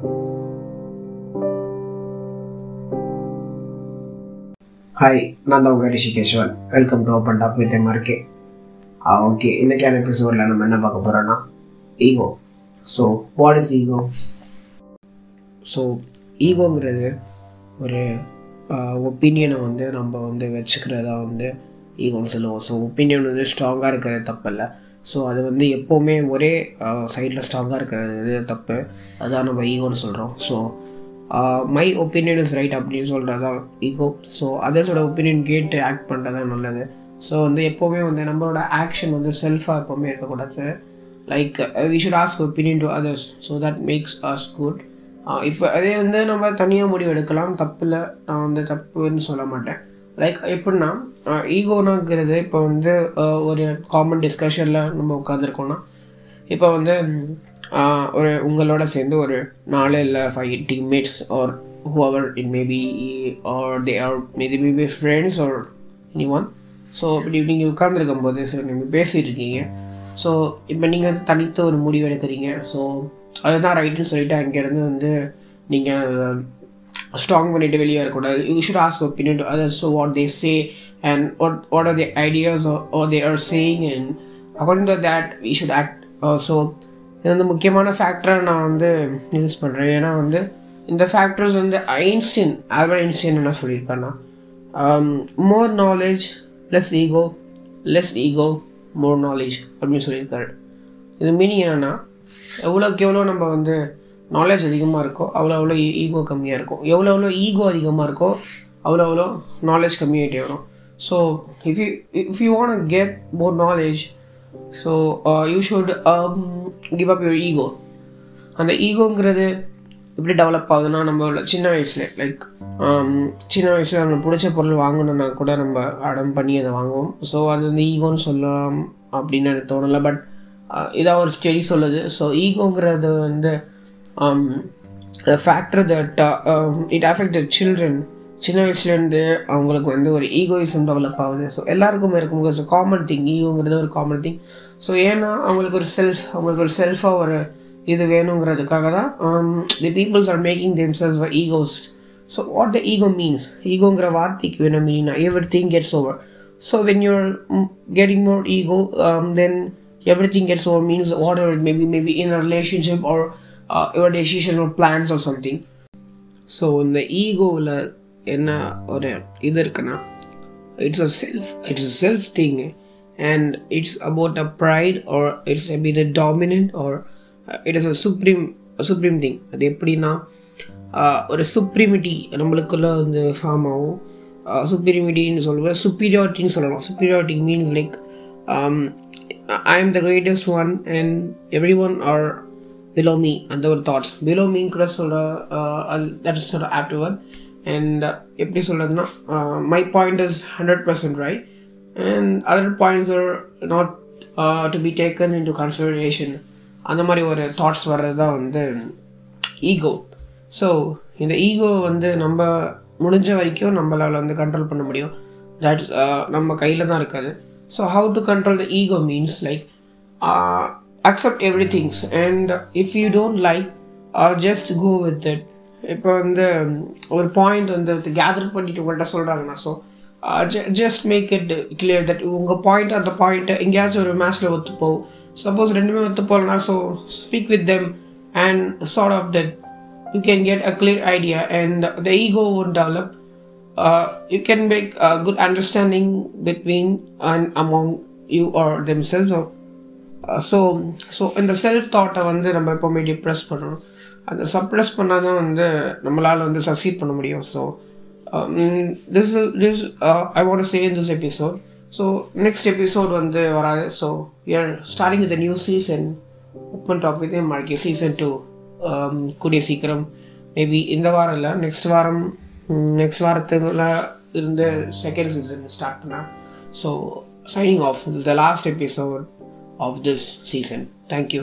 Hi நான் தான் உங்கள் Rishikeswan welcome to open top with MRK ah okay இன்றைக்கான எபிசோடில் நம்ம என்ன பார்க்க போகிறோன்னா ego so what is ego so ஈகோங்கிறது ஒரு ஒப்பீனியனை வந்து நம்ம வந்து வச்சுக்கிறதா வந்து ஈகோன்னு சொல்லுவோம். ஸோ ஒப்பீனியன் வந்து ஸ்ட்ராங்காக இருக்கிறது தப்பில்லை. ஸோ அது வந்து எப்போவுமே ஒரே சைடில் ஸ்ட்ராங்காக இருக்கிறது தப்பு. அதான் நம்ம ஈகோன்னு சொல்கிறோம் so my opinion is right அப்படின்னு சொல்கிறது தான் ஈகோ ஸோ அதர்ஸோட ஒப்பீனியன் கேட்டு ஆக்ட் பண்ணுறது தான் நல்லது. ஸோ வந்து எப்போவுமே வந்து நம்மளோட ஆக்ஷன் வந்து செல்ஃபாக எப்போவுமே இருக்கக்கூடாது. Like we should ask opinion to others so that makes us good இப்போ அதே வந்து நம்ம தனியாக முடிவு எடுக்கலாம். தப்பில் நான் வந்து தப்புன்னு சொல்ல மாட்டேன். லைக் எப்படின்னா ஈகோனாங்கிறது இப்போ வந்து ஒரு காமன் டிஸ்கஷனில் நம்ம உட்காந்துருக்கோம்னா இப்போ வந்து ஒரு உங்களோட சேர்ந்து ஒரு நாலு இல்லை five teammates or whoever it maybe or they are maybe maybe friends or any one so இப்படி நீங்கள் உட்காந்துருக்கும் போது ஸோ நீங்கள் பேசிகிட்டு இருக்கீங்க ஸோ இப்போ நீங்கள் தனித்து ஒரு முடிவு எடுக்கிறீங்க ஸோ அதுதான் ரைட்டுன்னு சொல்லிட்டு அங்கேருந்து வந்து நீங்கள் ஸ்ட்ராங் பண்ணிட்டு வெளியே வரக்கூடாது you should ask opinion to others so what they say and what what are they ideas are they are saying and according to that we should act so இது வந்து முக்கியமான ஃபேக்டராக நான் வந்து யூஸ் பண்ணுறேன் ஏன்னா வந்து இந்த ஃபேக்டர்ஸ் வந்து ஐன்ஸ்டீன் ஆல்பர்ட் ஐன்ஸ்டீன் என்ன சொல்லியிருக்காருன்னா more knowledge less ego less ego more knowledge அப்படின்னு சொல்லியிருக்காரு. இது மீனிங் என்னென்னா எவ்வளோக்கு எவ்வளோ நம்ம வந்து நாலேஜ் அதிகமாக இருக்கோ அவ்வளோ அவ்வளோ ஈகோ e- கம்மியாக இருக்கும் எவ்வளோ எவ்வளோ ஈகோ அதிகமாக இருக்கோ அவ்வளோ அவ்வளோ நாலேஜ் கம்மியாகிட்டே வரும். So if you if you want get more knowledge so you should give up your ego அந்த ஈகோங்கிறது எப்படி டெவலப் ஆகுதுன்னா நம்ம சின்ன வயசில் லைக் um, சின்ன வயசில் நம்ம பிடிச்ச பொருள் வாங்கணுன்னா கூட நம்ம அடம் பண்ணி அதை வாங்குவோம். ஸோ அது வந்து ஈகோன்னு சொல்லலாம் அப்படின்னு எனக்கு தோணலை பட் uh, இதாக ஒரு ஸ்டெடி சொல்லுது. ஸோ ஈகோங்கிறது வந்து factor that it affect the children சின்ன வயசுலேருந்து அவங்களுக்கு வந்து ஒரு ஈகோயிசம் டெவலப் ஆகுது. ஸோ எல்லாருக்கும் இருக்கும். இட்ஸ் காமன் திங் ஈகோங்கிறது ஒரு காமன் திங் ஸோ ஏன்னா அவங்களுக்கு ஒரு செல்ஃப் அவங்களுக்கு ஒரு செல்ஃபாக ஒரு இது வேணுங்கிறதுக்காக தான் the peoples are making themselves egos so what the ego means ஈகோங்கிற வார்த்தைக்கு வேணும் Meena everything gets over so when you're getting more ego then everything gets over means whatever maybe maybe in a relationship or your decision or plans or something so இந்த ஈகோவில் என்ன ஒரு இது இருக்குன்னா it's a self it's a self thing and it's about a pride or it's be the dominant or it is a supreme supreme thing அது எப்படின்னா ஒரு சுப்ரீமிட்டி நம்மளுக்குள்ள வந்து ஃபார்ம் ஆகும். சுப்ரீமிட்டின்னு சொல்லுவேன் சுப்பீரியாரிட்டின்னு சொல்லலாம். Superiority means like I am the greatest one and everyone are below me அந்த ஒரு தாட்ஸ் பிலோ மீன் கூட சொல்கிற uh, அது that is not apt one and எப்படி சொல்கிறதுனா my point is hundred percent right and other points are not to be taken into consideration அந்த மாதிரி ஒரு தாட்ஸ் வர்றது தான் வந்து ஈகோ ஸோ இந்த ஈகோ வந்து நம்ம முடிஞ்ச வரைக்கும் நம்மளால் வந்து கண்ட்ரோல் பண்ண முடியும். தட்ஸ் uh, நம்ம கையில் தான் இருக்காது. So how to control the ego means like accept every things and if you don't like or just go with it இப்போ வந்து ஒரு பாயிண்ட் வந்து கேதர் பண்ணிட்டு உங்கள்கிட்ட சொல்கிறாங்கண்ணா so just make it clear that உங்கள் பாயிண்ட் அந்த பாயிண்ட் எங்கேயாச்சும் ஒரு மேட்ச்சில் ஒத்து போகும் சப்போஸ் ரெண்டுமே ஒத்து போகலனா so speak with them and sort of that you can get a clear idea and the ego one develop you can make good understanding between and among you or themselves so so இந்த self தாட்டை வந்து நம்ம எப்போவுமே depress பண்ணணும். அந்த suppress பண்ணால் தான் வந்து நம்மளால் வந்து சக்சீட் பண்ண முடியும். So this this I want say in this episode so next episode வந்து வராது. So you're starting with new season open top with Marky season two கூடிய சீக்கிரம். மேபி இந்த வாரம் இல்லை நெக்ஸ்ட் வாரம் நெக்ஸ்ட் வாரத்துக்குள்ள இருந்து செகண்ட் சீசன் ஸ்டார்ட் பண்ணேன் so signing off the last episode of this season thank you